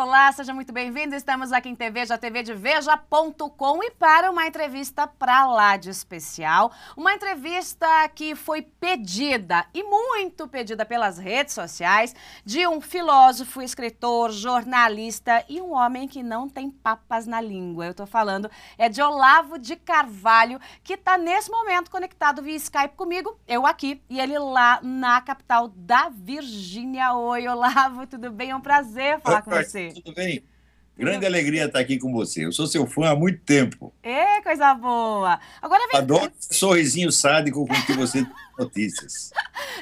Olá, seja muito bem-vindo. Estamos aqui em TV, já TV de Veja.com e para uma entrevista para lá de especial. Uma entrevista que foi pedida e muito pedida pelas redes sociais de um filósofo, escritor, jornalista e um homem que não tem papas na língua. Eu estou falando é de Olavo de Carvalho, que está nesse momento conectado via Skype comigo, eu aqui e ele lá na capital da Virgínia. Oi, Olavo, tudo bem? É um prazer falar com você Tudo bem? Grande alegria estar aqui com você. Eu sou seu fã há muito tempo. É, coisa boa. Agora vem... Adoro esse sorrisinho sádico com que você tem notícias.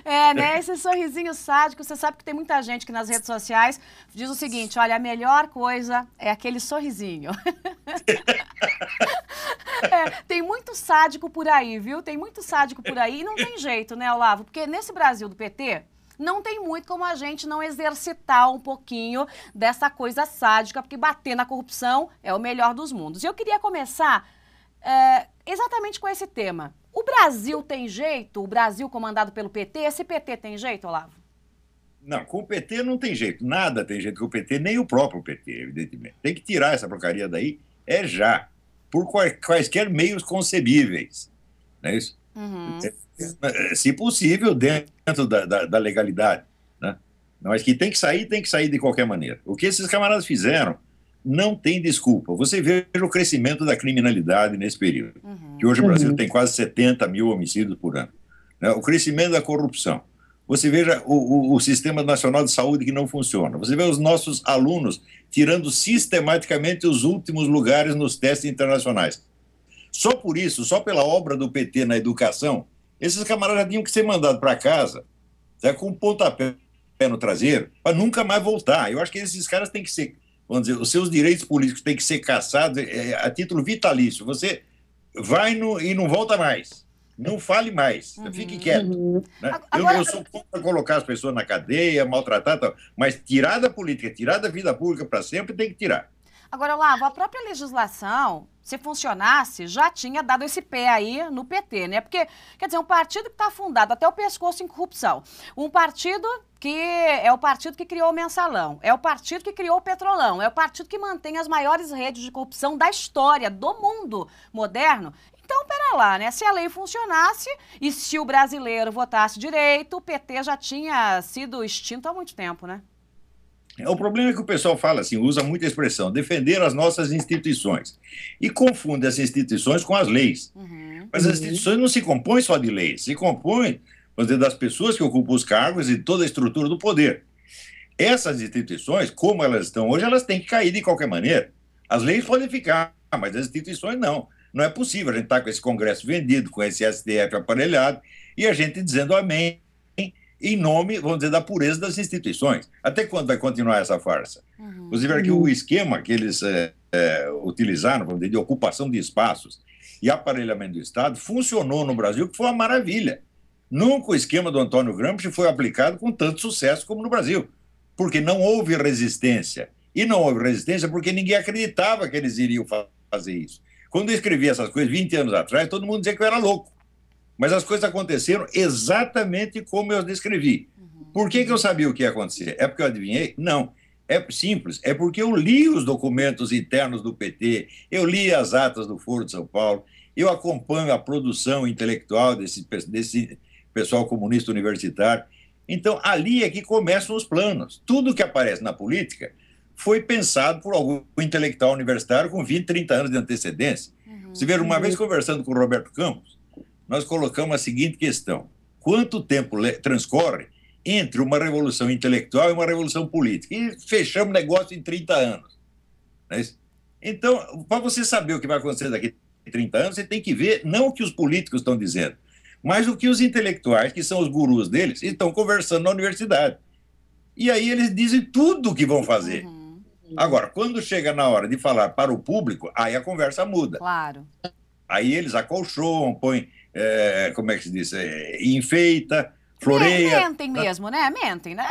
É, né? Esse sorrisinho sádico, você sabe que tem muita gente que nas redes sociais diz o seguinte: olha, a melhor coisa é aquele sorrisinho. é, tem muito sádico por aí, viu? Tem muito sádico por aí. E não tem jeito, né, Olavo? Porque nesse Brasil do PT não tem muito como a gente não exercitar um pouquinho dessa coisa sádica, porque bater na corrupção é o melhor dos mundos. E eu queria começar é, exatamente com esse tema. O Brasil tem jeito? O Brasil comandado pelo PT? Esse PT tem jeito, Olavo? Não, com o PT não tem jeito. Nada tem jeito com o PT, nem o próprio PT, evidentemente. Tem que tirar essa porcaria daí, é já. Por quaisquer meios concebíveis. Não é isso? Uhum. É, se possível, dentro da, da, da legalidade. Né? Mas que tem que sair, tem que sair de qualquer maneira. O que esses camaradas fizeram não tem desculpa. Você vê o crescimento da criminalidade nesse período, uhum. que hoje o Brasil uhum. tem quase 70 mil homicídios por ano. Né? O crescimento da corrupção. Você veja o, o, o, Sistema Nacional de Saúde que não funciona. Você vê os nossos alunos tirando sistematicamente os últimos lugares nos testes internacionais. Só por isso, só pela obra do PT na educação, esses camaradas tinham que ser mandados para casa né, com um pontapé no traseiro para nunca mais voltar. Eu acho que esses caras têm que ser, vamos dizer, os seus direitos políticos têm que ser caçados é, a título vitalício. Você vai no, e não volta mais. Não fale mais, uhum. fique quieto. Uhum. Né? Agora... Eu, eu, sou contra colocar as pessoas na cadeia, maltratar, tal, mas tirar da política, tirar da vida pública para sempre, tem que tirar. Agora, Olavo, a própria legislação, se funcionasse, já tinha dado esse pé aí no PT, né? Porque, quer dizer, um partido que está fundado até o pescoço em corrupção, um partido que é o partido que criou o mensalão, é o partido que criou o petrolão, é o partido que mantém as maiores redes de corrupção da história do mundo moderno. Então, pera lá, né? Se a lei funcionasse e se o brasileiro votasse direito, o PT já tinha sido extinto há muito tempo, né? O problema é que o pessoal fala assim, usa muita expressão, defender as nossas instituições. E confunde as instituições com as leis. Uhum. Mas as instituições não se compõem só de leis, se compõem dizer, das pessoas que ocupam os cargos e toda a estrutura do poder. Essas instituições, como elas estão hoje, elas têm que cair de qualquer maneira. As leis podem ficar, mas as instituições não. Não é possível a gente estar tá com esse Congresso vendido, com esse STF aparelhado, e a gente dizendo amém em nome, vamos dizer, da pureza das instituições. Até quando vai continuar essa farsa? Uhum. Você vê que o esquema que eles é, é, utilizaram, vamos dizer, de ocupação de espaços e aparelhamento do Estado, funcionou no Brasil, que foi uma maravilha. Nunca o esquema do Antônio Gramsci foi aplicado com tanto sucesso como no Brasil, porque não houve resistência. E não houve resistência porque ninguém acreditava que eles iriam fazer isso. Quando eu escrevi essas coisas 20 anos atrás, todo mundo dizia que eu era louco. Mas as coisas aconteceram exatamente como eu descrevi. Uhum. Por que, que eu sabia o que ia acontecer? É porque eu adivinhei? Não. É simples, é porque eu li os documentos internos do PT, eu li as atas do Foro de São Paulo, eu acompanho a produção intelectual desse, desse pessoal comunista universitário. Então, ali é que começam os planos. Tudo que aparece na política foi pensado por algum intelectual universitário com 20, 30 anos de antecedência. Uhum. Você vê, uma vez conversando com o Roberto Campos, nós colocamos a seguinte questão: quanto tempo transcorre entre uma revolução intelectual e uma revolução política? E fechamos o negócio em 30 anos. É então, para você saber o que vai acontecer daqui a 30 anos, você tem que ver não o que os políticos estão dizendo, mas o que os intelectuais, que são os gurus deles, estão conversando na universidade. E aí eles dizem tudo o que vão fazer. Uhum. Agora, quando chega na hora de falar para o público, aí a conversa muda. Claro. Aí eles acolchoam, põem é, como é que se diz? É, enfeita, floreia. Mentem mesmo, né? Mentem, né?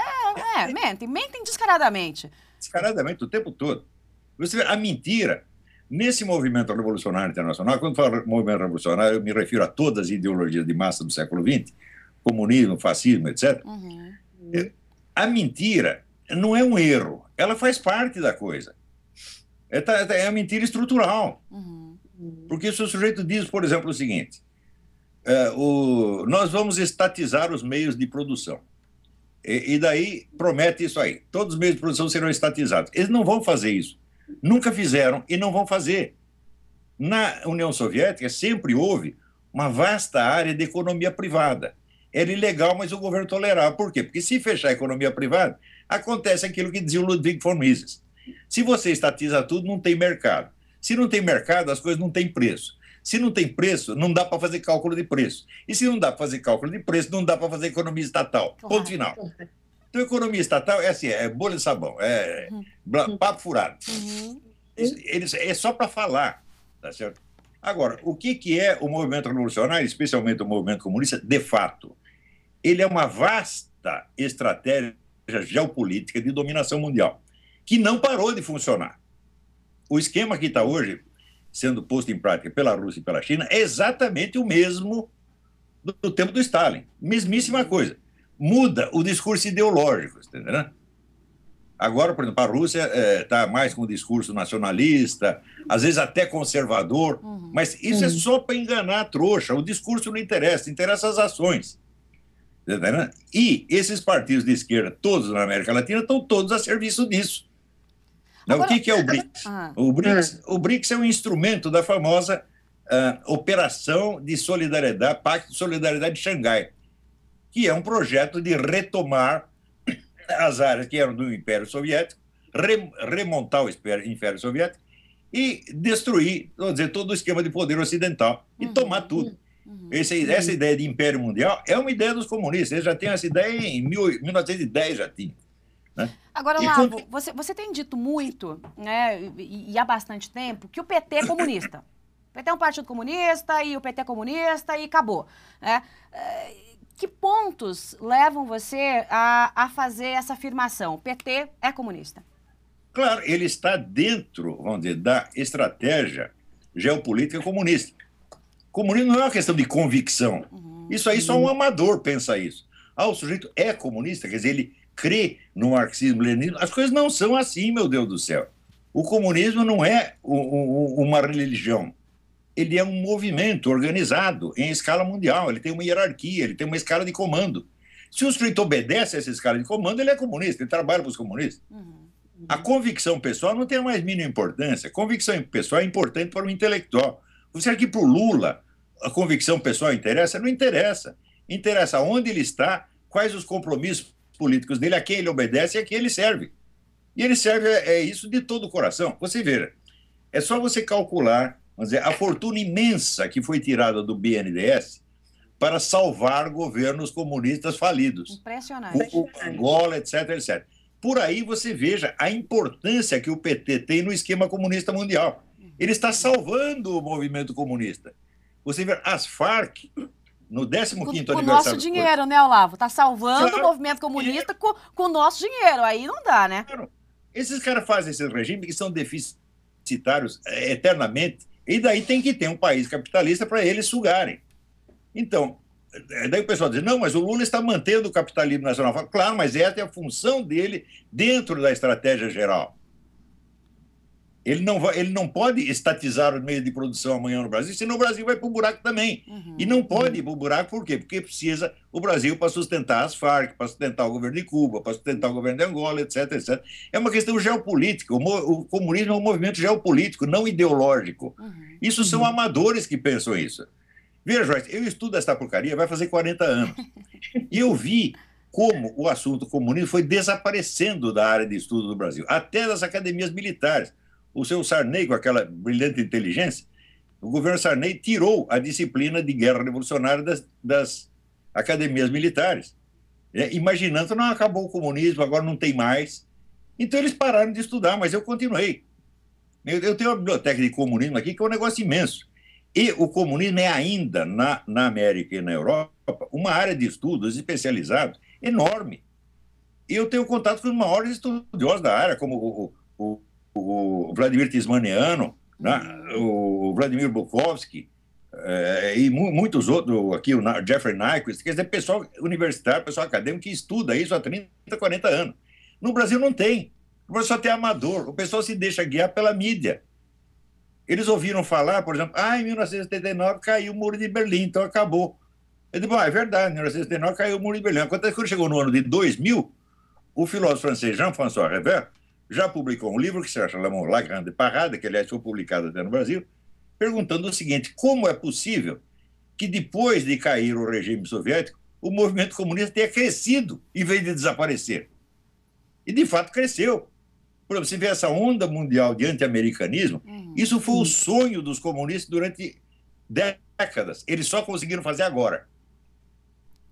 É, é, mentem, mentem descaradamente. Descaradamente, o tempo todo. Você vê, a mentira, nesse movimento revolucionário internacional, quando falo movimento revolucionário, eu me refiro a todas as ideologias de massa do século XX, comunismo, fascismo, etc. Uhum. É, a mentira não é um erro, ela faz parte da coisa. É, tá, é uma mentira estrutural. Uhum. Porque se o sujeito diz, por exemplo, o seguinte: é, o, nós vamos estatizar os meios de produção. E, e, daí promete isso aí: todos os meios de produção serão estatizados. Eles não vão fazer isso. Nunca fizeram e não vão fazer. Na União Soviética sempre houve uma vasta área de economia privada. Era ilegal, mas o governo tolerava. Por quê? Porque se fechar a economia privada, acontece aquilo que dizia o Ludwig von Mises. Se você estatiza tudo, não tem mercado. Se não tem mercado, as coisas não têm preço. Se não tem preço, não dá para fazer cálculo de preço. E se não dá para fazer cálculo de preço, não dá para fazer economia estatal. Ponto final. Então, economia estatal é assim, é bolha de sabão, é uhum. papo furado. Uhum. Eles, é só para falar, tá certo? Agora, o que, que é o movimento revolucionário, especialmente o movimento comunista, de fato? Ele é uma vasta estratégia geopolítica de dominação mundial, que não parou de funcionar. O esquema que está hoje sendo posto em prática pela Rússia e pela China é exatamente o mesmo do, do tempo do Stalin. Mesmíssima coisa. Muda o discurso ideológico, entendeu? Agora, por exemplo, a Rússia está é, mais com o discurso nacionalista, às vezes até conservador, uhum. mas isso é uhum. é só para enganar a trouxa. O discurso não interessa, interessa as ações. Tá e esses partidos de esquerda, todos na América Latina, estão todos a serviço disso. Agora, o que, que, é o BRICS? Ah. O, BRICS o BRICS é um instrumento da famosa uh, Operação de Solidariedade, Pacto de Solidariedade de Xangai, que é um projeto de retomar as áreas que eram do Império Soviético, re, remontar o Império Soviético e destruir, vamos dizer, todo o esquema de poder ocidental e uhum. tomar tudo. Uhum. Esse, essa ideia de império mundial é uma ideia dos comunistas. Eles já têm essa ideia em mil, 1910, já tinha. Né? Agora, Lavo, você, você tem dito muito, né, e, e, há bastante tempo, que o PT é comunista. O PT é um partido comunista e o PT é comunista e acabou. Né? É, que pontos levam você a, a fazer essa afirmação? O PT é comunista. Claro, ele está dentro, vamos dizer, da estratégia geopolítica comunista. Comunismo não é uma questão de convicção. Uhum. Isso aí só um amador pensa isso. Ah, o sujeito é comunista, quer dizer, ele crê no marxismo-leninismo. As coisas não são assim, meu Deus do céu. O comunismo não é uma religião. Ele é um movimento organizado em escala mundial. Ele tem uma hierarquia, ele tem uma escala de comando. Se o sujeito obedece a essa escala de comando, ele é comunista, ele trabalha para os comunistas. Uhum. A convicção pessoal não tem a mais mínima importância. A convicção pessoal é importante para o intelectual. Você que para o Lula a convicção pessoal interessa? Não interessa. Interessa onde ele está, quais os compromissos políticos dele, a quem ele obedece e a quem ele serve. E ele serve é, é isso de todo o coração. Você veja, é só você calcular, vamos dizer, a fortuna imensa que foi tirada do BNDES para salvar governos comunistas falidos. Impressionante. O, Angola, etc, etc. Por aí você veja a importância que o PT tem no esquema comunista mundial. Ele está salvando o movimento comunista. Você vê as Farc, no 15º aniversário... Com o nosso dinheiro, né, Olavo? Está salvando claro, o movimento comunista com, com o nosso dinheiro. Aí não dá, né? Claro. Esses caras fazem esses regimes que são deficitários é, eternamente, e daí tem que ter um país capitalista para eles sugarem. Então, é, daí o pessoal diz, não, mas o Lula está mantendo o capitalismo nacional. Claro, mas essa é a função dele dentro da estratégia geral. Ele não, vai, ele não pode estatizar o meio de produção amanhã no Brasil, senão o Brasil vai para o buraco também. Uhum. E não pode ir para o buraco, por quê? Porque precisa o Brasil para sustentar as Farc, para sustentar o governo de Cuba, para sustentar o governo de Angola, etc, etc. É uma questão geopolítica. O, o comunismo é um movimento geopolítico, não ideológico. Uhum. Isso são uhum. amadores que pensam isso. Veja, Joyce, eu estudo essa porcaria, vai fazer 40 anos. e eu vi como o assunto comunismo foi desaparecendo da área de estudo do Brasil, até das academias militares o seu Sarney, com aquela brilhante inteligência, o governo Sarney tirou a disciplina de guerra revolucionária das, das academias militares, né? imaginando não acabou o comunismo, agora não tem mais. Então eles pararam de estudar, mas eu continuei. Eu, eu tenho uma biblioteca de comunismo aqui que é um negócio imenso. E o comunismo é ainda, na, na América e na Europa, uma área de estudos especializados enorme. E eu tenho contato com os maiores estudiosos da área, como o, o, o Vladimir Tismaniano, né? o Vladimir Bukovsky, é, e mu muitos outros, aqui o Jeffrey Nyquist, quer dizer, pessoal universitário, pessoal acadêmico que estuda isso há 30, 40 anos. No Brasil não tem. No Brasil só tem amador. O pessoal se deixa guiar pela mídia. Eles ouviram falar, por exemplo, ah, em 1979 caiu o muro de Berlim, então acabou. Eu digo, ah, é verdade, em 1979 caiu o muro de Berlim. Acontece que quando chegou no ano de 2000, o filósofo francês Jean-François Revert já publicou um livro que se chama La Grande Parade, que aliás foi publicado até no Brasil, perguntando o seguinte: como é possível que depois de cair o regime soviético, o movimento comunista tenha crescido em vez de desaparecer? E de fato cresceu. Por exemplo, você vê essa onda mundial de anti-americanismo, uhum. isso foi o sonho dos comunistas durante décadas. Eles só conseguiram fazer agora.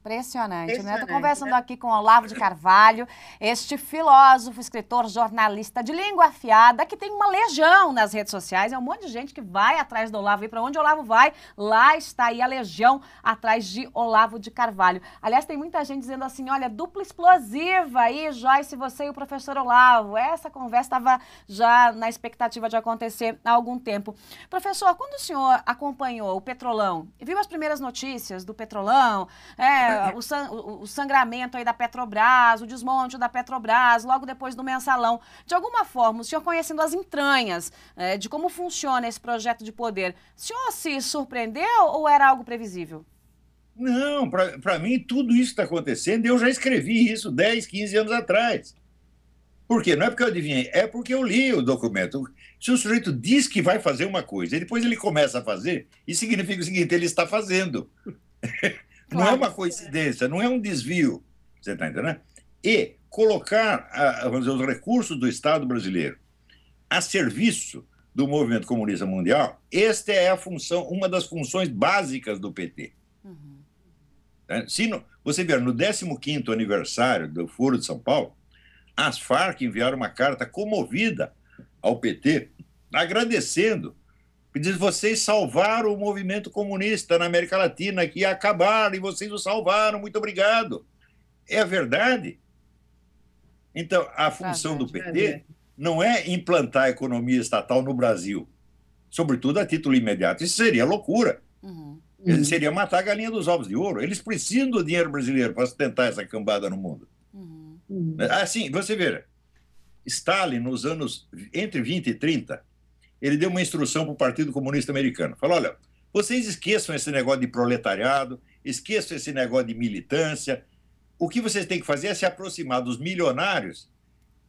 Impressionante, né? Estou conversando né? aqui com Olavo de Carvalho, este filósofo, escritor, jornalista de língua afiada, que tem uma legião nas redes sociais. É um monte de gente que vai atrás do Olavo. E para onde o Olavo vai, lá está aí a legião atrás de Olavo de Carvalho. Aliás, tem muita gente dizendo assim: olha, dupla explosiva aí, Joyce, você e o professor Olavo. Essa conversa estava já na expectativa de acontecer há algum tempo. Professor, quando o senhor acompanhou o Petrolão e viu as primeiras notícias do Petrolão, é, o, san, o, o, sangramento aí da Petrobras, o desmonte da Petrobras, logo depois do mensalão. De alguma forma, o senhor conhecendo as entranhas é, de como funciona esse projeto de poder, o senhor se surpreendeu ou era algo previsível? Não, para mim tudo isso está acontecendo. Eu já escrevi isso 10, 15 anos atrás. Por quê? Não é porque eu adivinhei, é porque eu li o documento. Se o sujeito diz que vai fazer uma coisa e depois ele começa a fazer, isso significa o seguinte: ele está fazendo. Claro. Não é uma coincidência, não é um desvio. Você está entendendo? E colocar vamos dizer, os recursos do Estado brasileiro a serviço do movimento comunista mundial, esta é a função, uma das funções básicas do PT. Uhum. É, se no, você ver, no 15º aniversário do Foro de São Paulo, as Farc enviaram uma carta comovida ao PT, agradecendo diz: vocês salvaram o movimento comunista na América Latina, que ia acabar, e vocês o salvaram, muito obrigado. É verdade. Então, a função do PT não é implantar a economia estatal no Brasil, sobretudo a título imediato. Isso seria loucura. Uhum. Uhum. Seria matar a galinha dos ovos de ouro. Eles precisam do dinheiro brasileiro para sustentar essa cambada no mundo. Uhum. Assim, você veja, Stalin, nos anos entre 20 e 30, ele deu uma instrução para o Partido Comunista Americano. Falou: olha, vocês esqueçam esse negócio de proletariado, esqueçam esse negócio de militância. O que vocês têm que fazer é se aproximar dos milionários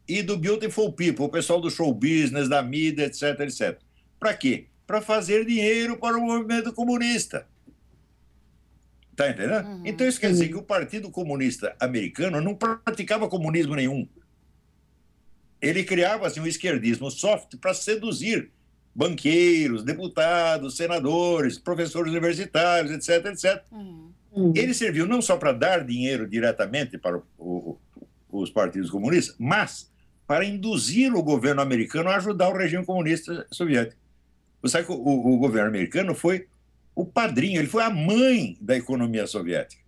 e do beautiful people, o pessoal do show business, da mídia, etc, etc. Para quê? Para fazer dinheiro para o movimento comunista. Tá entendendo? Uhum. Então isso quer dizer que o Partido Comunista Americano não praticava comunismo nenhum. Ele criava assim, um esquerdismo soft para seduzir banqueiros, deputados, senadores, professores universitários, etc, etc. Uhum. Ele serviu não só para dar dinheiro diretamente para o, o, os partidos comunistas, mas para induzir o governo americano a ajudar o regime comunista soviético. Você sabe que o, o governo americano foi o padrinho, ele foi a mãe da economia soviética,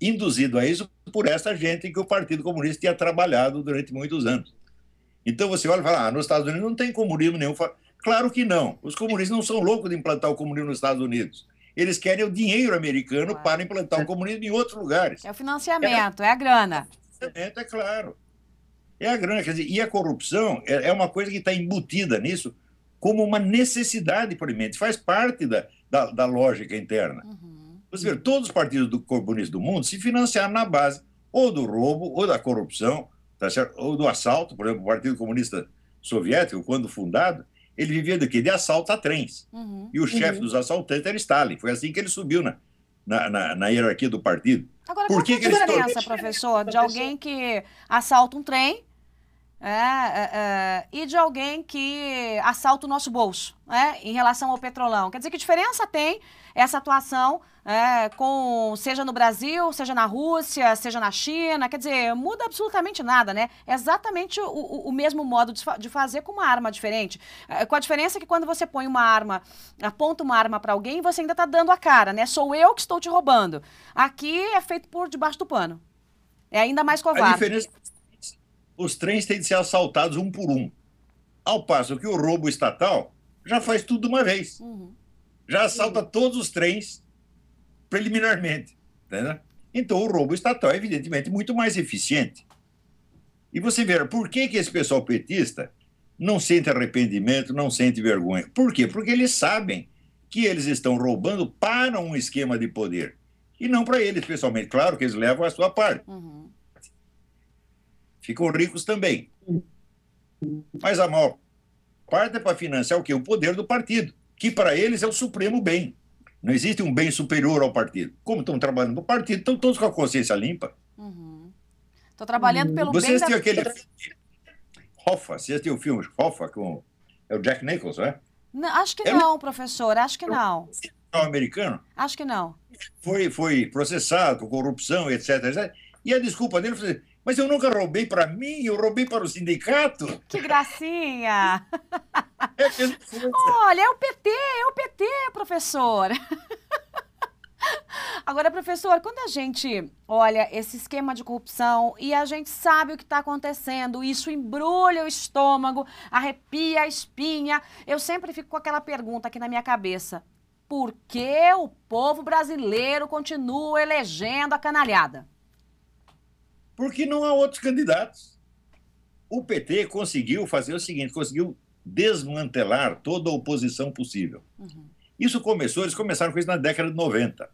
induzido a isso por essa gente que o Partido Comunista tinha trabalhado durante muitos anos. Então você olha e fala, ah, nos Estados Unidos não tem comunismo nenhum. Claro que não. Os comunistas não são loucos de implantar o comunismo nos Estados Unidos. Eles querem o dinheiro americano claro. para implantar o comunismo em outros lugares. É o financiamento, é, é a grana. O financiamento, é claro. É a grana. Quer dizer, e a corrupção é, é uma coisa que está embutida nisso como uma necessidade para mente. Faz parte da, da, da lógica interna. Uhum. Você vê, todos os partidos do comunistas do mundo se financiaram na base ou do roubo, ou da corrupção, tá ou do assalto. Por exemplo, o Partido Comunista Soviético, quando fundado, ele vivia do quê? De assalto a trens. Uhum, e o chefe uhum. dos assaltantes era Stalin. Foi assim que ele subiu na, na, na, na hierarquia do partido. Agora, Por que, que a diferença, professor, de alguém que assalta um trem é, é, é, e de alguém que assalta o nosso bolso é, em relação ao petrolão? Quer dizer, que diferença tem essa atuação é, com seja no Brasil, seja na Rússia, seja na China, quer dizer, muda absolutamente nada, né? É exatamente o, o, o mesmo modo de, de, fazer com uma arma diferente. É, com a diferença que quando você põe uma arma, aponta uma arma para alguém, você ainda está dando a cara, né? Sou eu que estou te roubando. Aqui é feito por debaixo do pano. É ainda mais covarde. A diferença os trens têm de ser assaltados um por um. Ao passo que o roubo estatal já faz tudo de uma vez. Uhum já assalta todos os trens preliminarmente. Entendeu? Então, o roubo estatal é, evidentemente, muito mais eficiente. E você vê, por que, que esse pessoal petista não sente arrependimento, não sente vergonha? Por quê? Porque eles sabem que eles estão roubando para um esquema de poder. E não para eles, pessoalmente. Claro que eles levam a sua parte. Uhum. Ficam ricos também. Mas a maior parte é para financiar o quê? O poder do partido, que para eles é o supremo bem. Não existe um bem superior ao partido. Como estão trabalhando no partido, estão todos com a consciência limpa. Estou uhum. trabalhando pelo Você bem da... aquele filme Hoffa, você assistiu o filme Hoffa com é o Jack Nicholson, é? Não, acho que é não, professor, acho que não. É americano? Acho que não. Foi, foi processado corrupção, etc, etc. E a desculpa dele foi mas eu nunca roubei para mim, eu roubei para o sindicato. Que gracinha! É Olha, é o PT, é o PT, professor. Agora, professor, quando a gente olha esse esquema de corrupção e a gente sabe o que está acontecendo, isso embrulha o estômago, arrepia a espinha, eu sempre fico com aquela pergunta aqui na minha cabeça: por que o povo brasileiro continua elegendo a canalhada? Porque não há outros candidatos. O PT conseguiu fazer o seguinte: conseguiu desmantelar toda a oposição possível. Uhum. Isso começou, eles começaram com isso na década de 90.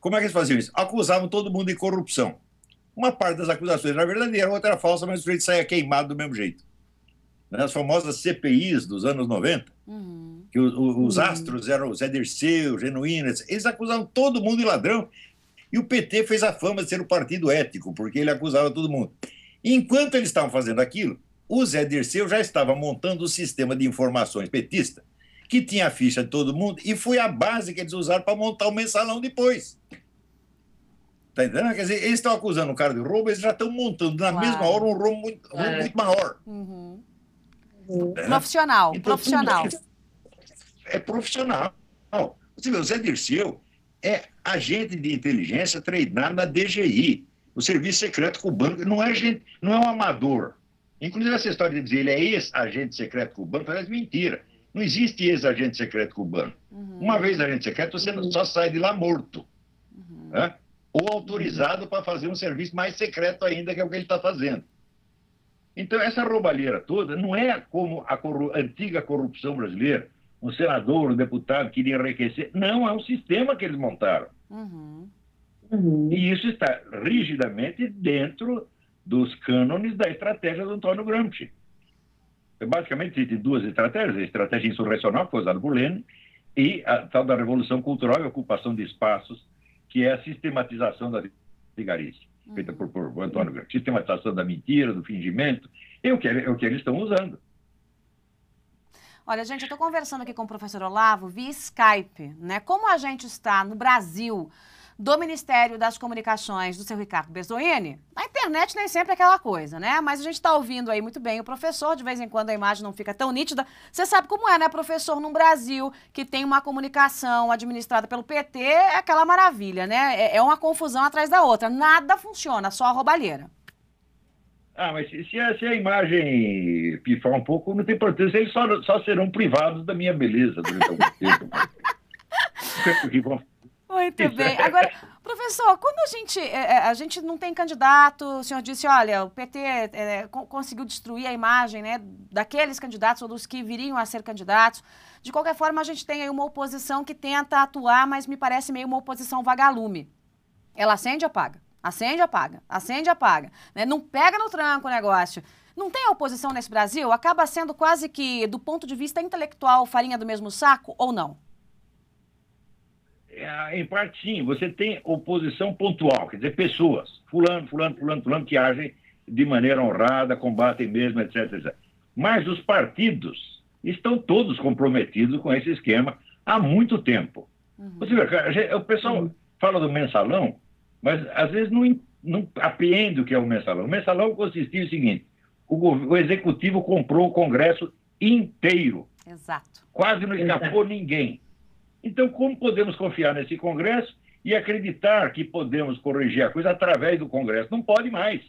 Como é que eles faziam isso? Acusavam todo mundo de corrupção. Uma parte das acusações era verdadeira, outra era falsa, mas o sujeito saía queimado do mesmo jeito. As famosas CPIs dos anos 90, uhum. que os, os uhum. astros eram o Zé Dirceu, Genuíno, eles acusavam todo mundo de ladrão. E o PT fez a fama de ser o partido ético, porque ele acusava todo mundo. Enquanto eles estavam fazendo aquilo, o Zé Dirceu já estava montando o sistema de informações petista, que tinha a ficha de todo mundo, e foi a base que eles usaram para montar o mensalão depois. Tá entendendo? Quer dizer, eles estão acusando o cara de roubo, eles já estão montando na claro. mesma hora um roubo muito, roubo é. muito maior. Uhum. É. Profissional, então, profissional. É, é profissional. Você vê, o Zé Dirceu é agente de inteligência treinado na DGI, o Serviço Secreto Cubano, não é, gente, não é um amador. Inclusive, essa história de dizer ele é ex-agente secreto cubano parece mentira. Não existe ex-agente secreto cubano. Uhum. Uma vez agente secreto, você uhum. só sai de lá morto. Uhum. Né? Ou autorizado para fazer um serviço mais secreto ainda, que é o que ele está fazendo. Então, essa roubalheira toda não é como a corru antiga corrupção brasileira, um senador, um deputado queria enriquecer. Não, é um sistema que eles montaram. Uhum. Uhum. E isso está rigidamente dentro dos cânones da estratégia do Antônio Gramsci. Basicamente, existem duas estratégias: a estratégia insurrecional, que foi usada por Lenin, e a tal da revolução cultural e ocupação de espaços, que é a sistematização da vigarice, uhum. feita por, por Antônio Gramsci. Sistematização da mentira, do fingimento, é o que, é o que eles estão usando. Olha, gente, eu estou conversando aqui com o professor Olavo via Skype, né? Como a gente está no Brasil do Ministério das Comunicações do seu Ricardo Bezoini, na internet nem sempre é aquela coisa, né? Mas a gente está ouvindo aí muito bem o professor, de vez em quando a imagem não fica tão nítida. Você sabe como é, né, professor, num Brasil que tem uma comunicação administrada pelo PT, é aquela maravilha, né? É, é uma confusão atrás da outra. Nada funciona, só a roubalheira. Ah, mas se, se, a, se a imagem pifar um pouco, não tem importância. Eles só, só serão privados da minha beleza durante algum tempo. Muito bem. Agora, professor, quando a gente, é, é, a gente não tem candidato, o senhor disse, olha, o PT é, conseguiu destruir a imagem né, daqueles candidatos ou dos que viriam a ser candidatos. De qualquer forma, a gente tem aí uma oposição que tenta atuar, mas me parece meio uma oposição vagalume. Ela acende ou apaga? Acende, apaga. Acende, apaga. Né? Não pega no tranco o negócio. Não tem oposição nesse Brasil? Acaba sendo quase que, do ponto de vista intelectual, farinha do mesmo saco ou não? É, em parte, sim. Você tem oposição pontual, quer dizer, pessoas, fulano, fulano, fulano, fulano, que agem de maneira honrada, combatem mesmo, etc, etc. Mas os partidos estão todos comprometidos com esse esquema há muito tempo. Uhum. Você vê, o pessoal uhum. fala do mensalão, mas às vezes não, não apreende o que é o mensalão. O mensalão consistia no seguinte: o, o executivo comprou o Congresso inteiro. Exato. Quase não escapou Exato. ninguém. Então, como podemos confiar nesse Congresso e acreditar que podemos corrigir a coisa através do Congresso? Não pode mais.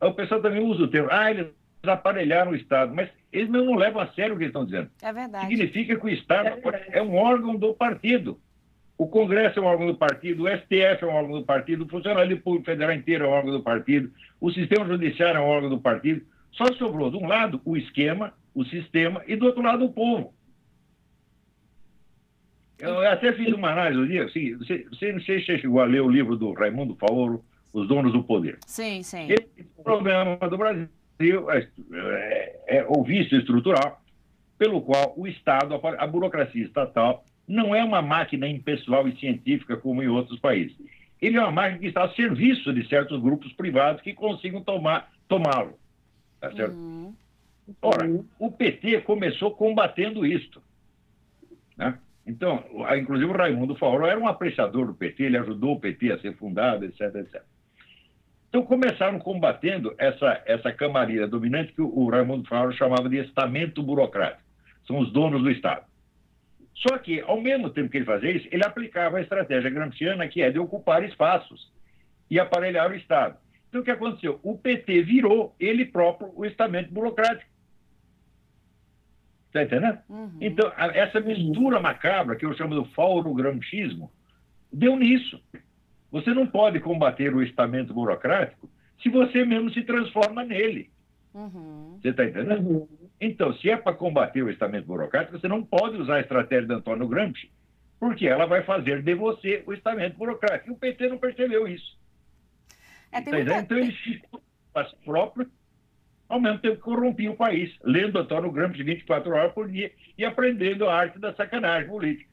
O pessoal também usa o termo, ah, eles aparelharam o Estado, mas eles não levam a sério o que eles estão dizendo. É verdade. Significa que o Estado é, é um órgão do partido. O Congresso é um órgão do partido, o STF é um órgão do partido, o Funcionário Público Federal inteiro é um órgão do partido, o Sistema Judiciário é um órgão do partido. Só sobrou, de um lado, o esquema, o sistema, e do outro lado, o povo. Eu até fiz uma análise um dia, assim, você, você não sei se você chegou a ler o livro do Raimundo Faoro, Os Donos do Poder. Sim, sim. Esse problema do Brasil é, é, é o vício estrutural pelo qual o Estado, a burocracia estatal, não é uma máquina impessoal e científica como em outros países. Ele é uma máquina que está a serviço de certos grupos privados que consigam tomar, tomá-lo. Tá certo? Uhum. Ora, o PT começou combatendo isto. Né? Então, inclusive o Raimundo Faoro era um apreciador do PT, ele ajudou o PT a ser fundado, etc, etc. Então, começaram combatendo essa, essa camarilha dominante que o, Raimundo Faoro chamava de estamento burocrático. São os donos do Estado. Só que, ao mesmo tempo que ele fazia isso, ele aplicava a estratégia gramsciana, que é de ocupar espaços e aparelhar o Estado. Então, o que aconteceu? O PT virou ele próprio o estamento burocrático. Está entendendo? Uhum. Então, essa mistura macabra, que eu chamo de faurogramchismo, deu nisso. Você não pode combater o estamento burocrático se você mesmo se transforma nele. Uhum. Você está entendendo? Uhum. Então, se é para combater o estamento burocrático, você não pode usar a estratégia de Antônio Gramsci, porque ela vai fazer de você o estamento burocrático. E o PT não percebeu isso. É, tá muita... Então, ele se próprio, ao mesmo tempo que corrompia o país, lendo Antônio Gramsci 24 horas por dia e aprendendo a arte da sacanagem política.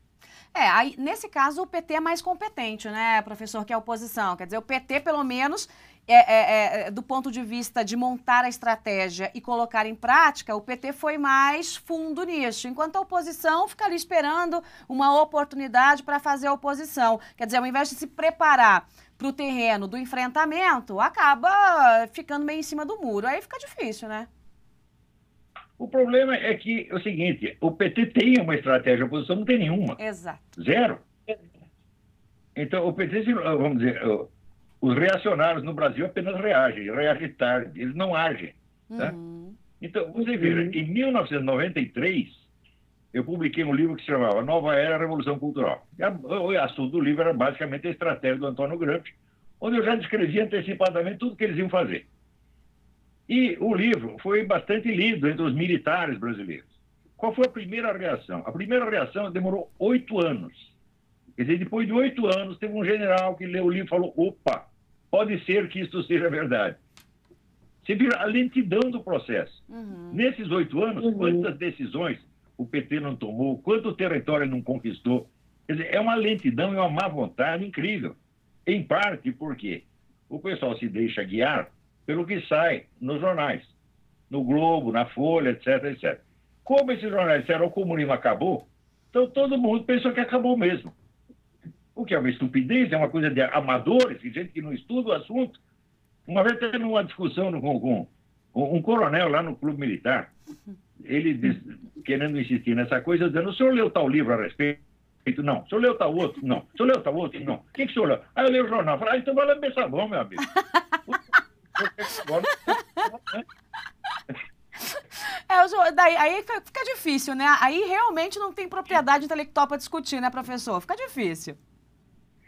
É, aí, nesse caso o PT é mais competente, né, professor, que a oposição. Quer dizer, o PT, pelo menos, é, é, é, do ponto de vista de montar a estratégia e colocar em prática, o PT foi mais fundo nisso, enquanto a oposição fica ali esperando uma oportunidade para fazer a oposição. Quer dizer, ao invés de se preparar para o terreno do enfrentamento, acaba ficando meio em cima do muro. Aí fica difícil, né? O problema é que é o seguinte: o PT tem uma estratégia, a oposição não tem nenhuma. Exato. Zero. Então, o PT, vamos dizer, os reacionários no Brasil apenas reagem, reagem tarde, eles não agem. Tá? Uhum. Então, você veja, uhum. em 1993, eu publiquei um livro que se chamava Nova Era Revolução Cultural. O assunto do livro era basicamente a estratégia do Antônio Gramsci, onde eu já descrevia antecipadamente tudo que eles iam fazer. E o livro foi bastante lido entre os militares brasileiros. Qual foi a primeira reação? A primeira reação demorou oito anos. Quer dizer, depois de oito anos, teve um general que leu o livro e falou: opa, pode ser que isso seja verdade. Você vira a lentidão do processo. Uhum. Nesses oito anos, uhum. quantas decisões o PT não tomou, quanto território não conquistou. Quer dizer, é uma lentidão e uma má vontade incrível. Em parte porque o pessoal se deixa guiar pelo que sai nos jornais, no Globo, na Folha, etc, etc. Como esses jornais disseram o comunismo acabou, então todo mundo pensou que acabou mesmo. O que é uma estupidez, é uma coisa de amadores, de gente que não estuda o assunto. Uma vez teve uma discussão com, com, com um coronel lá no clube militar, ele diz, querendo insistir nessa coisa, dizendo, o senhor leu tal livro a respeito? Não. O senhor leu tal outro? Não. O senhor leu tal outro? Não. O que, que o senhor leu? Aí eu leio o jornal. Falei, ah, então vai lamber sabão, meu amigo. É, daí, aí fica difícil, né? Aí realmente não tem propriedade intelectual para discutir, né, professor? Fica difícil.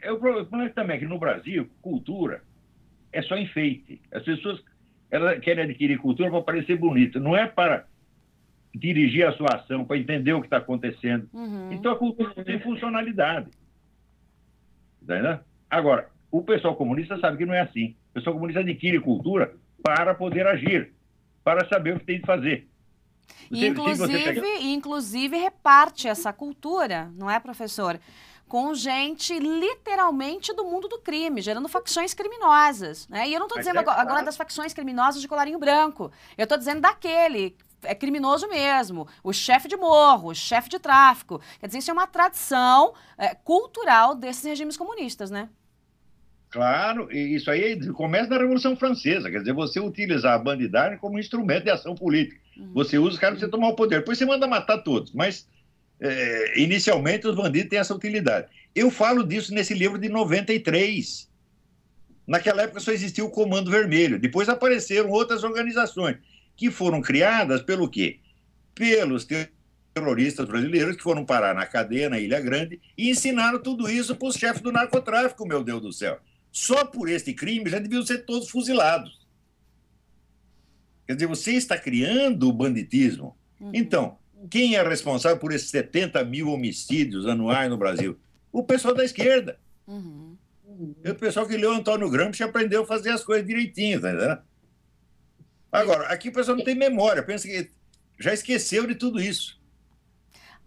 É, o problema também é que no Brasil, cultura é só enfeite. As pessoas elas querem adquirir cultura para parecer bonita, não é para dirigir a sua ação, para entender o que está acontecendo. Uhum. Então a cultura não tem funcionalidade. Tá Agora, o pessoal comunista sabe que não é assim. O pessoal comunista adquire cultura para poder agir, para saber o que tem de fazer. Você, inclusive, pegar... inclusive reparte essa cultura, não é, professor? Com gente literalmente do mundo do crime, gerando facções criminosas. Né? E eu não estou dizendo é agora, agora das facções criminosas de colarinho branco. Eu estou dizendo daquele é criminoso mesmo, o chefe de morro, o chefe de tráfico. Quer dizer, isso é uma tradição é, cultural desses regimes comunistas, né? Claro, e isso aí começa na Revolução Francesa, quer dizer, você utilizar a bandidagem como instrumento de ação política. Uhum. Você usa os caras para você tomar o poder, depois você manda matar todos, mas é, inicialmente os bandidos têm essa utilidade. Eu falo disso nesse livro de 93. Naquela época só existia o Comando Vermelho, depois apareceram outras organizações que foram criadas pelo quê? Pelos terroristas brasileiros que foram parar na cadeia na Ilha Grande e ensinaram tudo isso para os chefes do narcotráfico, meu Deus do céu. Só por este crime já deviam ser todos fuzilados. Quer dizer, você está criando o banditismo. Uhum. Então, quem é responsável por esses 70 mil homicídios anuais no Brasil? O pessoal da esquerda. Uhum. O pessoal que leu Antônio Gramsci aprendeu a fazer as coisas direitinho, tá entendendo? Agora, aqui o pessoal não tem memória, pensa que já esqueceu de tudo isso.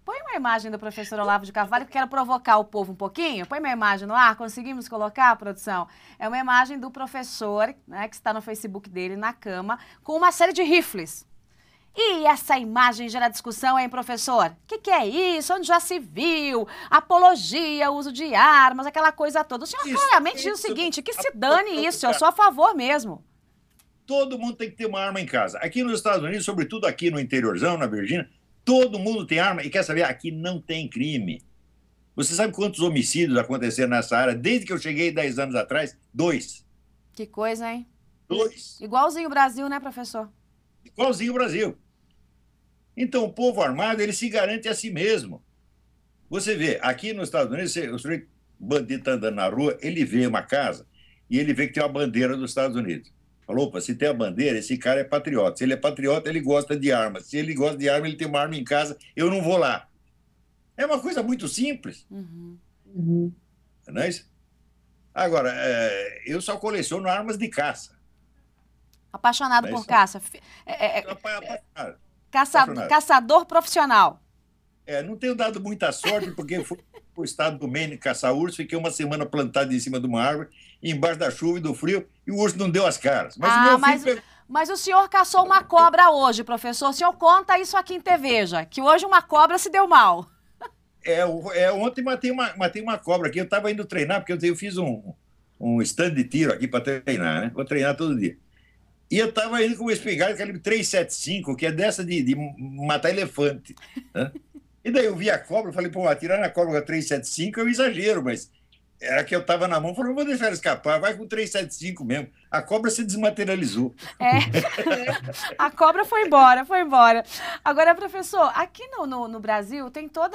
Põe uma imagem do professor Olavo de Carvalho, que quero provocar o povo um pouquinho. Põe uma imagem no ar, conseguimos colocar, produção? É uma imagem do professor, né, que está no Facebook dele, na cama, com uma série de rifles. E essa imagem gera discussão, hein, professor? O que, que, é isso? Onde já se viu? Apologia, uso de armas, aquela coisa toda. O senhor isso, claramente isso, diz o seguinte, que se dane isso, eu sou a favor mesmo. Todo mundo tem que ter uma arma em casa. Aqui nos Estados Unidos, sobretudo aqui no interiorzão, na Virgínia, todo mundo tem arma. E quer saber? Aqui não tem crime. Você sabe quantos homicídios aconteceram nessa área desde que eu cheguei 10 anos atrás? Dois. Que coisa, hein? Dois. Igualzinho o Brasil, né, professor? Igualzinho o Brasil. Então, o povo armado, ele se garante a si mesmo. Você vê, aqui nos Estados Unidos, o sujeito bandido está andando na rua, ele vê uma casa e ele vê que tem uma bandeira dos Estados Unidos. Falou, opa, se tem a bandeira, esse cara é patriota. Se ele é patriota, ele gosta de armas. Se ele gosta de arma, ele tem uma arma em casa, eu não vou lá. É uma coisa muito simples. Uhum. Uhum. Não é isso? Agora, é, eu só coleciono armas de caça. Apaixonado é por caça. É, é, é apaixonado. Caçador, caçador profissional. É, não tenho dado muita sorte, porque fui para o estado do Maine caçar urso, fiquei uma semana plantado em cima de uma árvore, embaixo da chuva e do frio, e o urso não deu as caras. Mas ah, o mas, filho... mas o senhor caçou uma cobra hoje, professor. O senhor conta isso aqui em Teveja, que hoje uma cobra se deu mal. É, é ontem matei uma, matei uma cobra aqui. Eu estava indo treinar, porque eu, eu fiz um, um stand de tiro aqui para treinar, né? Vou treinar todo dia. E eu estava indo com uma espingarda calibre 375, que é dessa de, de matar elefante. Né? E daí eu vi a cobra, falei, pô, atirar na cobra com 375 é um exagero, mas era que eu estava na mão, falei, não vou deixar escapar, vai com 375 mesmo. A cobra se desmaterializou. É, a cobra foi embora, foi embora. Agora, professor, aqui no, no, no Brasil tem todo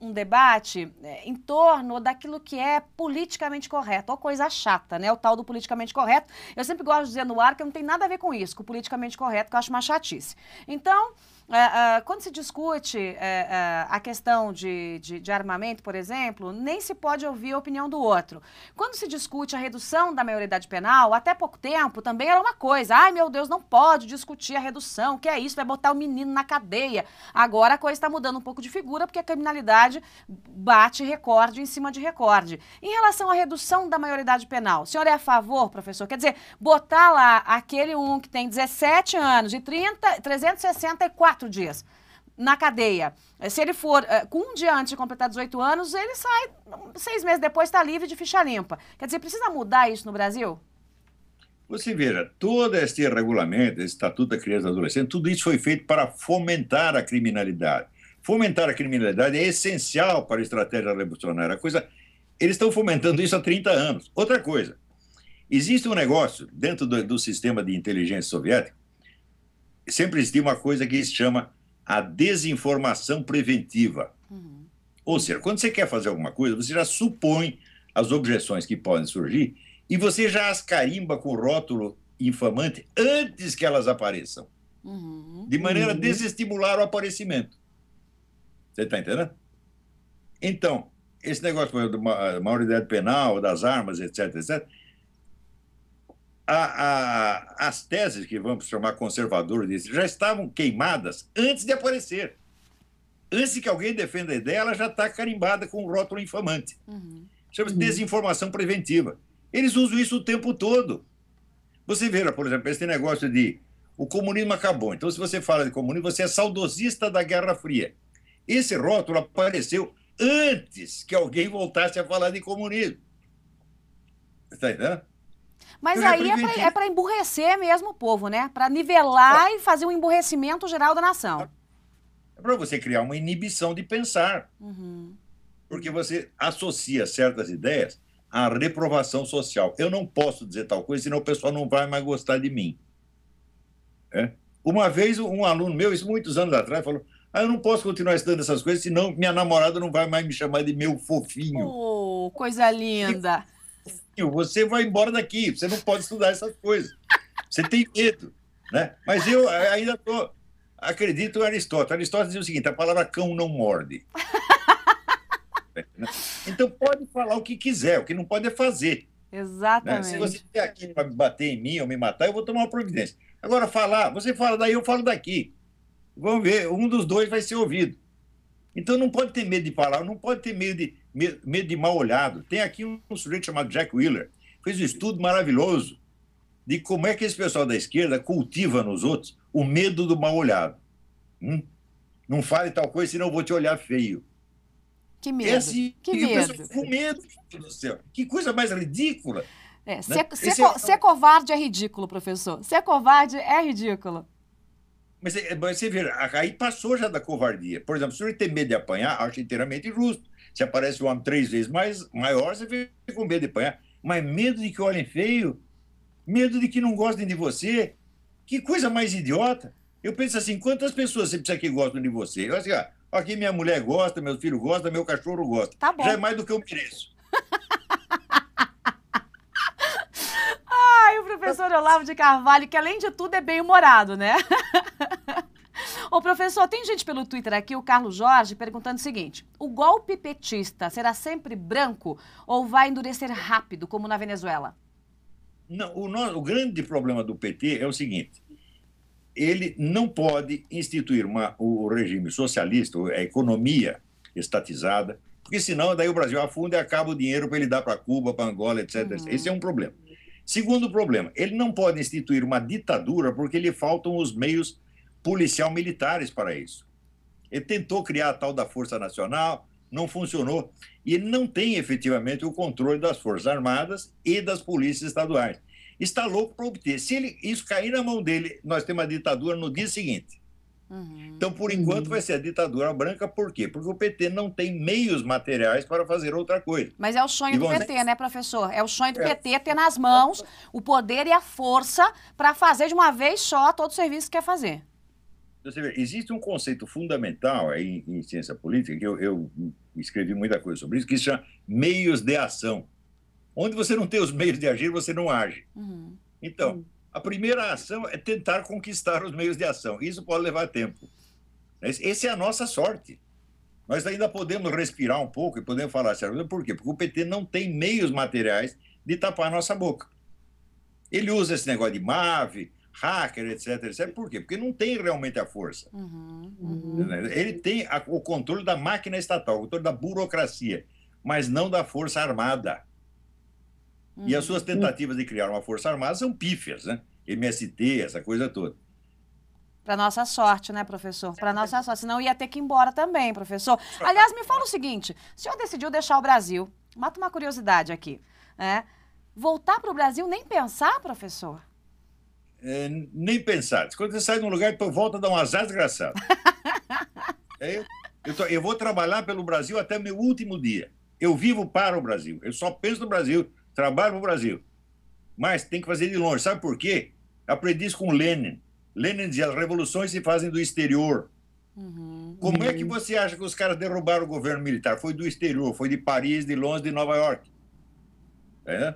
um debate é, em torno daquilo que é politicamente correto, ou coisa chata, né? O tal do politicamente correto. Eu sempre gosto de dizer no ar que não tem nada a ver com isso, com o politicamente correto, que eu acho uma chatice. Então, Uh, quando se discute uh, a questão de, de, de, armamento, por exemplo, nem se pode ouvir a opinião do outro. Quando se discute a redução da maioridade penal, até pouco tempo também era uma coisa. Ai, meu Deus, não pode discutir a redução. que é isso? Vai botar o menino na cadeia. Agora a coisa está mudando um pouco de figura, porque a criminalidade bate recorde em cima de recorde. Em relação à redução da maioridade penal, o senhor é a favor, professor? Quer dizer, botar lá aquele um que tem 17 anos e 30, 364 quatro dias na cadeia. Se ele for uh, com um dia antes de completar 18 anos, ele sai, seis meses depois está livre de ficha limpa. Quer dizer, precisa mudar isso no Brasil? Você veja, todo este regulamento, esse Estatuto da Criança e do Adolescente, tudo isso foi feito para fomentar a criminalidade. Fomentar a criminalidade é essencial para a estratégia revolucionária. A coisa, eles estão fomentando isso há 30 anos. Outra coisa, existe um negócio dentro do, do sistema de inteligência soviético sempre existiu uma coisa que se chama a desinformação preventiva. Uhum. Ou seja, quando você quer fazer alguma coisa, você já supõe as objeções que podem surgir e você já as carimba com o rótulo infamante antes que elas apareçam. Uhum. De maneira a uhum. desestimular o aparecimento. Você está entendendo? Então, esse negócio da maioridade penal, das armas, etc., etc., a, a, as teses que vamos chamar conservadoras já estavam queimadas antes de aparecer. Antes que alguém defenda a ideia, ela já está carimbada com um rótulo infamante. Uhum. Chama-se desinformação preventiva. Eles usam isso o tempo todo. Você vê, por exemplo, esse negócio de o comunismo acabou. Então, se você fala de comunismo, você é saudosista da Guerra Fria. Esse rótulo apareceu antes que alguém voltasse a falar de comunismo. Está entendendo? Mas aí é para é emburrecer mesmo o povo, né? Para nivelar e fazer um emburrecimento geral da nação. É para você criar uma inibição de pensar. Uhum. Porque você associa certas ideias à reprovação social. Eu não posso dizer tal coisa, senão o pessoal não vai mais gostar de mim. É? Uma vez, um aluno meu, isso muitos anos atrás, falou: Aí eu não posso continuar estudando essas coisas, senão minha namorada não vai mais me chamar de meu fofinho. Oh, coisa linda. Você vai embora daqui, você não pode estudar essas coisas. Você tem medo. Né? Mas eu ainda tô, acredito em Aristóteles. Aristóteles diz o seguinte: a palavra cão não morde. então pode falar o que quiser, o que não pode é fazer. Exatamente. Né? Se você vier aqui para bater em mim ou me matar, eu vou tomar uma providência. Agora, falar, você fala daí, eu falo daqui. Vamos ver, um dos dois vai ser ouvido. Então não pode ter medo de falar, não pode ter medo de, medo de mal olhado. Tem aqui um, um sujeito chamado Jack Wheeler, fez um estudo maravilhoso de como é que esse pessoal da esquerda cultiva nos outros o medo do mal olhado. Hum? Não fale tal coisa, senão eu vou te olhar feio. Que medo. É assim, que medo. Com medo, do céu. Que coisa mais ridícula. É, né? ser, ser, é... ser, covarde é ridículo, professor. Ser covarde é ridículo. Mas você vê, aí passou já da covardia. Por exemplo, se o senhor tem medo de apanhar, acho inteiramente justo. Se aparece um homem três vezes mais maior, você fica com medo de apanhar. Mas medo de que olhem feio, medo de que não gostem de você. Que coisa mais idiota. Eu penso assim, quantas pessoas você precisa que gostam de você? Eu assim, ah, aqui minha mulher gosta, meu filho gosta, meu cachorro gosta. Tá bom. Já é mais do que eu mereço. Ai, o professor Olavo de Carvalho, que além de tudo é bem humorado, né? Ô, professor, tem gente pelo Twitter aqui, o Carlos Jorge, perguntando o seguinte: o golpe petista será sempre branco ou vai endurecer rápido, como na Venezuela? Não, o, no, o grande problema do PT é o seguinte: ele não pode instituir uma, o regime socialista, a economia estatizada, porque senão daí o Brasil afunda e acaba o dinheiro para ele dar para Cuba, para Angola, etc. Uhum. Esse é um problema. Segundo problema, ele não pode instituir uma ditadura porque lhe faltam os meios policial-militares para isso. Ele tentou criar a tal da Força Nacional, não funcionou. E ele não tem efetivamente o controle das Forças Armadas e das polícias estaduais. Está louco para obter. Se ele, isso cair na mão dele, nós temos uma ditadura no dia seguinte. Uhum. Então, por enquanto, vai ser a ditadura branca, por quê? Porque o PT não tem meios materiais para fazer outra coisa. Mas é o sonho do PT, né, professor? É o sonho do é. PT ter nas mãos o poder e a força para fazer de uma vez só todo o serviço que quer fazer. Você vê, existe um conceito fundamental aí em, em ciência política, que eu, eu, escrevi muita coisa sobre isso, que se chama meios de ação. Onde você não tem os meios de agir, você não age. Uhum. Então, uhum. A primeira ação é tentar conquistar os meios de ação. Isso pode levar tempo. Essa é a nossa sorte. Nós ainda podemos respirar um pouco e podemos falar sério. Por quê? Porque o PT não tem meios materiais de tapar a nossa boca. Ele usa esse negócio de MAVE, hacker, etc, etc. Por quê? Porque não tem realmente a força. Uhum, uhum. Ele tem a, o controle da máquina estatal, o controle da burocracia, mas não da força armada. Uhum. E as suas uhum. tentativas de criar uma força armada são pífias, né? MST, essa coisa toda. Para nossa sorte, né, professor? Para nossa sorte. Senão ia ter que ir embora também, professor. Aliás, me fala o seguinte: o senhor decidiu deixar o Brasil. Mata uma curiosidade aqui. Né? Voltar para o Brasil nem pensar, professor? é, nem pensar. Quando você sai de um lugar, e volta a dar um azar desgraçado. é, eu, tô, eu vou trabalhar pelo Brasil até meu último dia. Eu vivo para o Brasil. Eu só penso no Brasil, trabalho no Brasil. Mas tem que fazer de longe. Sabe por quê? Aprendi isso com Lenin. Lenin dizia: as revoluções se fazem do exterior. Uhum, Como uhum. é que você acha que os caras derrubaram o governo militar? Foi do exterior, foi de Paris, de Londres, de Nova York. É?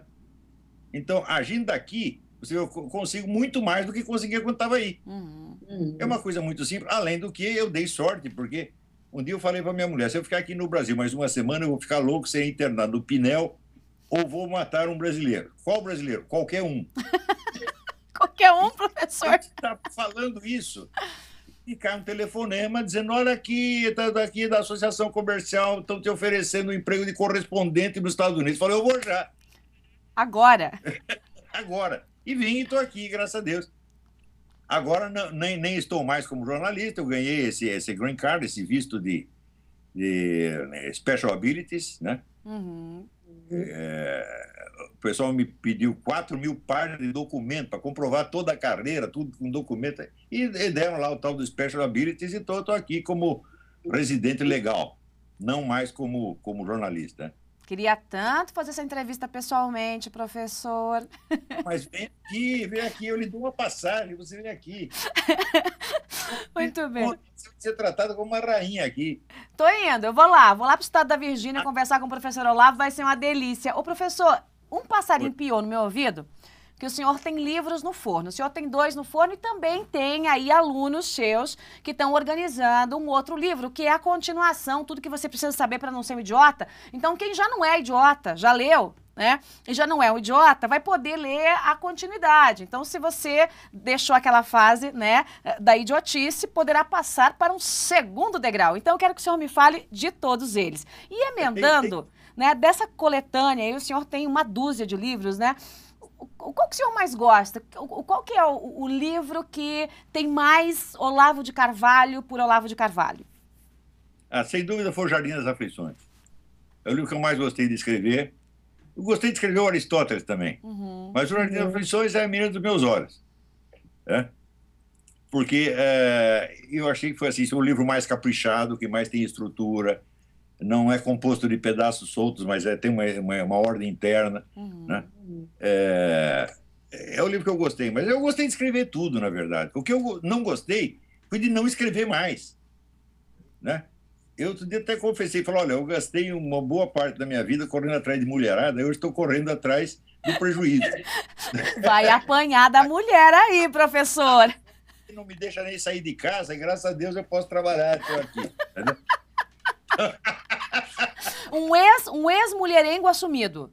Então, agindo daqui, eu consigo muito mais do que conseguia quando estava aí. Uhum. É uma coisa muito simples, além do que eu dei sorte, porque um dia eu falei para minha mulher: se eu ficar aqui no Brasil mais uma semana, eu vou ficar louco ser internado no Pinel ou vou matar um brasileiro. Qual brasileiro? Qualquer um. Qualquer um, professor. Está falando isso. E cai um telefonema dizendo: olha aqui, tá daqui da Associação Comercial, estão te oferecendo um emprego de correspondente nos Estados Unidos. Falei, eu vou já. Agora. Agora. E vim e estou aqui, graças a Deus. Agora não, nem, nem estou mais como jornalista, eu ganhei esse, esse green card, esse visto de, de né, special abilities, né? Uhum. É, o pessoal me pediu 4 mil páginas de documento para comprovar toda a carreira, tudo com documento. E, e deram lá o tal do Special Abilities e estou aqui como residente legal, não mais como, como jornalista. Queria tanto fazer essa entrevista pessoalmente, professor. Mas vem aqui, vem aqui, eu lhe dou uma passagem, você vem aqui. Muito bem. Você ser tratada como uma rainha aqui. Tô indo, eu vou lá, vou lá pro estado da Virgínia conversar com o professor Olavo, vai ser uma delícia. Ô, professor, um passarinho piou no meu ouvido que o senhor tem livros no forno. O senhor tem dois no forno e também tem aí alunos seus que estão organizando um outro livro, que é a continuação, tudo que você precisa saber para não ser um idiota. Então, quem já não é idiota, já leu, né? E já não é um idiota, vai poder ler a continuidade. Então, se você deixou aquela fase, né, da idiotice, poderá passar para um segundo degrau. Então, eu quero que o senhor me fale de todos eles. E emendando, né, dessa coletânea, aí o senhor tem uma dúzia de livros, né? Qual que o senhor mais gosta? Qual que é o, o, livro que tem mais Olavo de Carvalho por Olavo de Carvalho? Ah, sem dúvida foi o Jardim das Aflições. É o livro que eu mais gostei de escrever. Eu gostei de escrever o Aristóteles também. Uhum. Mas o Jardim das Aflições é a menina dos meus olhos. É? Porque é, eu achei que foi assim, o livro mais caprichado, que mais tem estrutura, não é composto de pedaços soltos, mas é, tem uma, uma, uma ordem interna. Uhum. Né? É, é o livro que eu gostei, mas eu gostei de escrever tudo, na verdade. O que eu não gostei foi de não escrever mais. Né? Eu até confessei, falei, olha, eu gastei uma boa parte da minha vida correndo atrás de mulherada, eu estou correndo atrás do prejuízo. Vai apanhar da mulher aí, professor. Não me deixa nem sair de casa, e graças a Deus eu posso trabalhar, estou aqui. um ex, um ex-mulherengo assumido.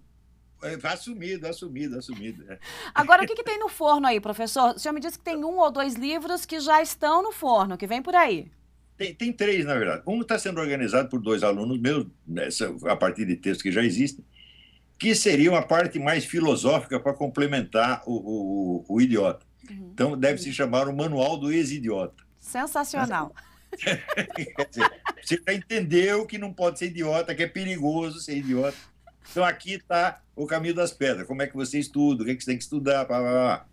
É, assumido, assumido, assumido. É. Agora, o que, que tem no forno aí, professor? O senhor me disse que tem um ou dois livros que já estão no forno, que vem por aí. Tem, tem três, na verdade. Um está sendo organizado por dois alunos meus, nessa, a partir de textos que já existem, que seria uma parte mais filosófica para complementar o, o, o idiota. Uhum. Então, deve se chamar o Manual do Ex-Idiota. Sensacional. Quer dizer, você já entendeu que não pode ser idiota, que é perigoso ser idiota. Então aqui está o caminho das pedras. Como é que você estuda, o que, é que você tem que estudar, blá, blá, blá.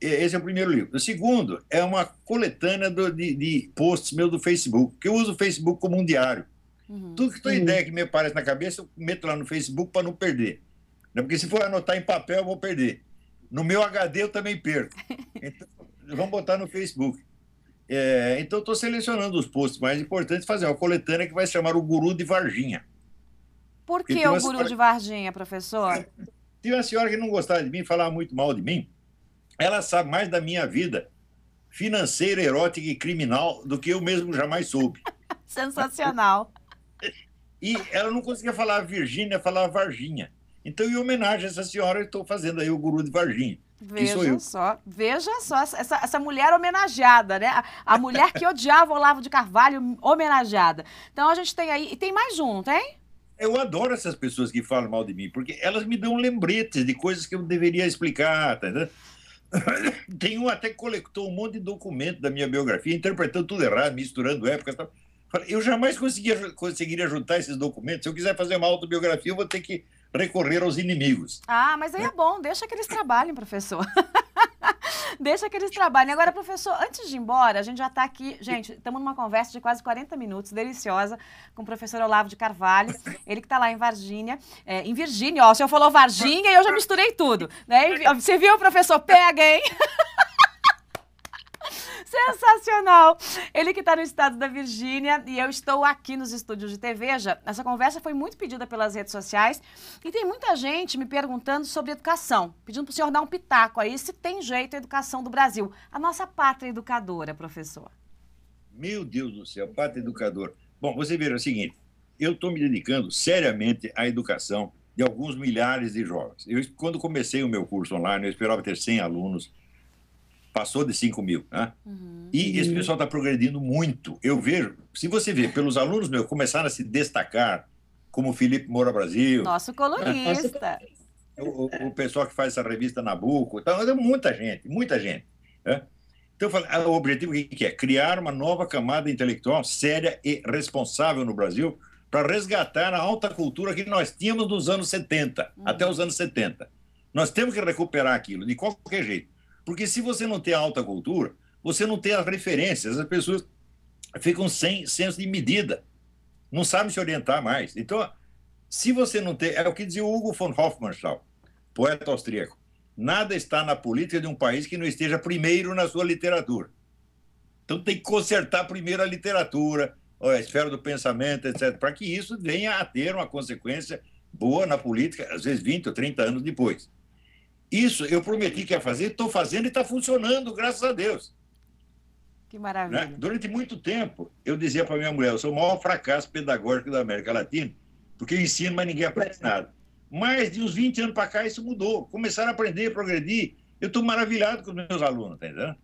Esse é o primeiro livro. O segundo é uma coletânea do, de, de, posts meu do Facebook, que eu uso o Facebook como um diário. Uhum. Tudo que tem uhum. ideia que me aparece na cabeça, eu meto lá no Facebook para não perder. Né? Porque se for anotar em papel, eu vou perder. No meu HD eu também perco. Então, vamos botar no Facebook. É, então, estou selecionando os posts mais importantes e fazer uma coletânea que vai se chamar o Guru de Varginha. Por que o Guru de Varginha, professor? Tinha uma senhora que não gostava de mim, falava muito mal de mim. Ela sabe mais da minha vida financeira, erótica e criminal do que eu mesmo jamais soube. Sensacional. E ela não conseguia falar Virgínia, falava Varginha. Então, em homenagem a essa senhora, eu estou fazendo aí o Guru de Varginha. Veja só, veja só, essa, essa mulher homenageada, né? A, a mulher que odiava Olavo de Carvalho, homenageada. Então a gente tem aí, e tem mais um, tem? Eu adoro essas pessoas que falam mal de mim, porque elas me dão lembretes de coisas que eu deveria explicar, tá? Tem um até que coletou um monte de documento da minha biografia, interpretando tudo errado, misturando épocas. Tal. Eu jamais conseguiria, conseguiria juntar esses documentos. Se eu quiser fazer uma autobiografia, eu vou ter que recorrer aos inimigos. Ah, mas aí é bom, deixa que eles trabalhem, professor. deixa que eles trabalhem. Agora, professor, antes de ir embora, a gente já está aqui, gente, estamos numa conversa de quase 40 minutos, deliciosa, com o professor Olavo de Carvalho, ele que está lá em Varginha, é, em Virgínia, ó, o senhor falou Varginha e eu já misturei tudo, né? Você viu, professor? Pega, hein? Sensacional! Ele que está no estado da Virgínia e eu estou aqui nos estúdios de TV. Veja, essa conversa foi muito pedida pelas redes sociais e tem muita gente me perguntando sobre educação, pedindo para o senhor dar um pitaco aí se tem jeito a educação do Brasil. A nossa pátria educadora, professor. Meu Deus do céu, pátria educadora. Bom, você vê é o seguinte, eu estou me dedicando seriamente à educação de alguns milhares de jovens. Eu, quando comecei o meu curso online, eu esperava ter 100 alunos passou de 5 mil. Né? Uhum. E esse pessoal está progredindo muito. Eu vejo, se você ver, pelos alunos meus começaram a se destacar, como o Felipe Moura Brasil. Nosso colunista. Né? O, o, pessoal que faz essa revista Nabucco. Então, muita gente, muita gente. Né? Então, ah, o objetivo que é? Criar uma nova camada intelectual séria e responsável no Brasil para resgatar a alta cultura que nós tínhamos nos anos 70, uhum. até os anos 70. Nós temos que recuperar aquilo, de qualquer jeito. Porque se você não tem alta cultura, você não tem as referências, as pessoas ficam sem senso de medida, não sabem se orientar mais. Então, se você não tem. É o que dizia o Hugo von Hofmannsthal, poeta austríaco. Nada está na política de um país que não esteja primeiro na sua literatura. Então tem que consertar primeiro a literatura, a esfera do pensamento, etc., para que isso venha a ter uma consequência boa na política, às vezes 20 ou 30 anos depois. Isso eu prometi que ia fazer, estou fazendo e está funcionando, graças a Deus. Que maravilha. Né? Durante muito tempo, eu dizia para minha mulher, eu sou o maior fracasso pedagógico da América Latina, porque eu ensino, mas ninguém aprende nada. Mas de uns 20 anos para cá, isso mudou. Começaram a aprender, a progredir. Eu estou maravilhado com os meus alunos, tá entendendo?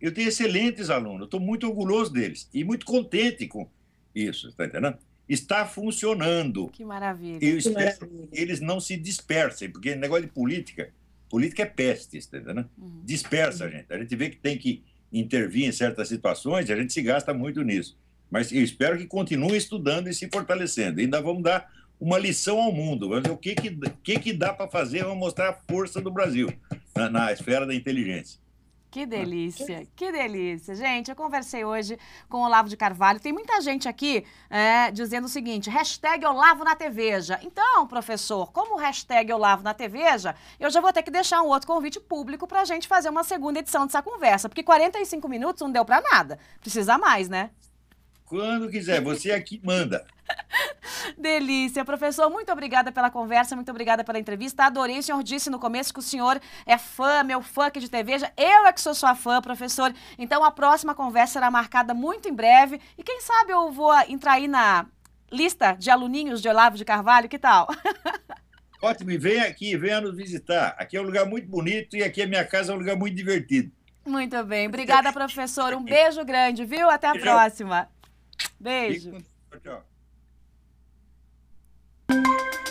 Eu tenho excelentes alunos, estou muito orgulhoso deles e muito contente com isso, está entendendo? Está funcionando. Que maravilha. Eu espero maravilha. que eles não se dispersem, porque negócio de política, política é peste, está entendendo? Uhum. Dispersa a gente. A gente vê que tem que intervir em certas situações, a gente se gasta muito nisso. Mas eu espero que continue estudando e se fortalecendo. Ainda vamos dar uma lição ao mundo. Vamos ver o que, que, que, que dá para fazer, vamos mostrar a força do Brasil na, na esfera da inteligência. Que delícia, que delícia. Gente, eu conversei hoje com o Olavo de Carvalho. Tem muita gente aqui é, dizendo o seguinte, hashtag Olavo na TVja. Então, professor, como hashtag Olavo na TVja, eu já vou ter que deixar um outro convite público para a gente fazer uma segunda edição dessa conversa, porque 45 minutos não deu para nada. Precisa mais, né? Quando quiser, você aqui manda. Delícia. Professor, muito obrigada pela conversa, muito obrigada pela entrevista. Adorei. O senhor disse no começo que o senhor é fã, meu fã aqui de TV. Eu é que sou sua fã, professor. Então a próxima conversa será marcada muito em breve. E quem sabe eu vou entrar aí na lista de aluninhos de Olavo de Carvalho, que tal? Ótimo, e vem aqui, venha nos visitar. Aqui é um lugar muito bonito e aqui a minha casa é um lugar muito divertido. Muito bem. Obrigada, professor. Um beijo grande, viu? Até a próxima. Beijo. Tchau. Música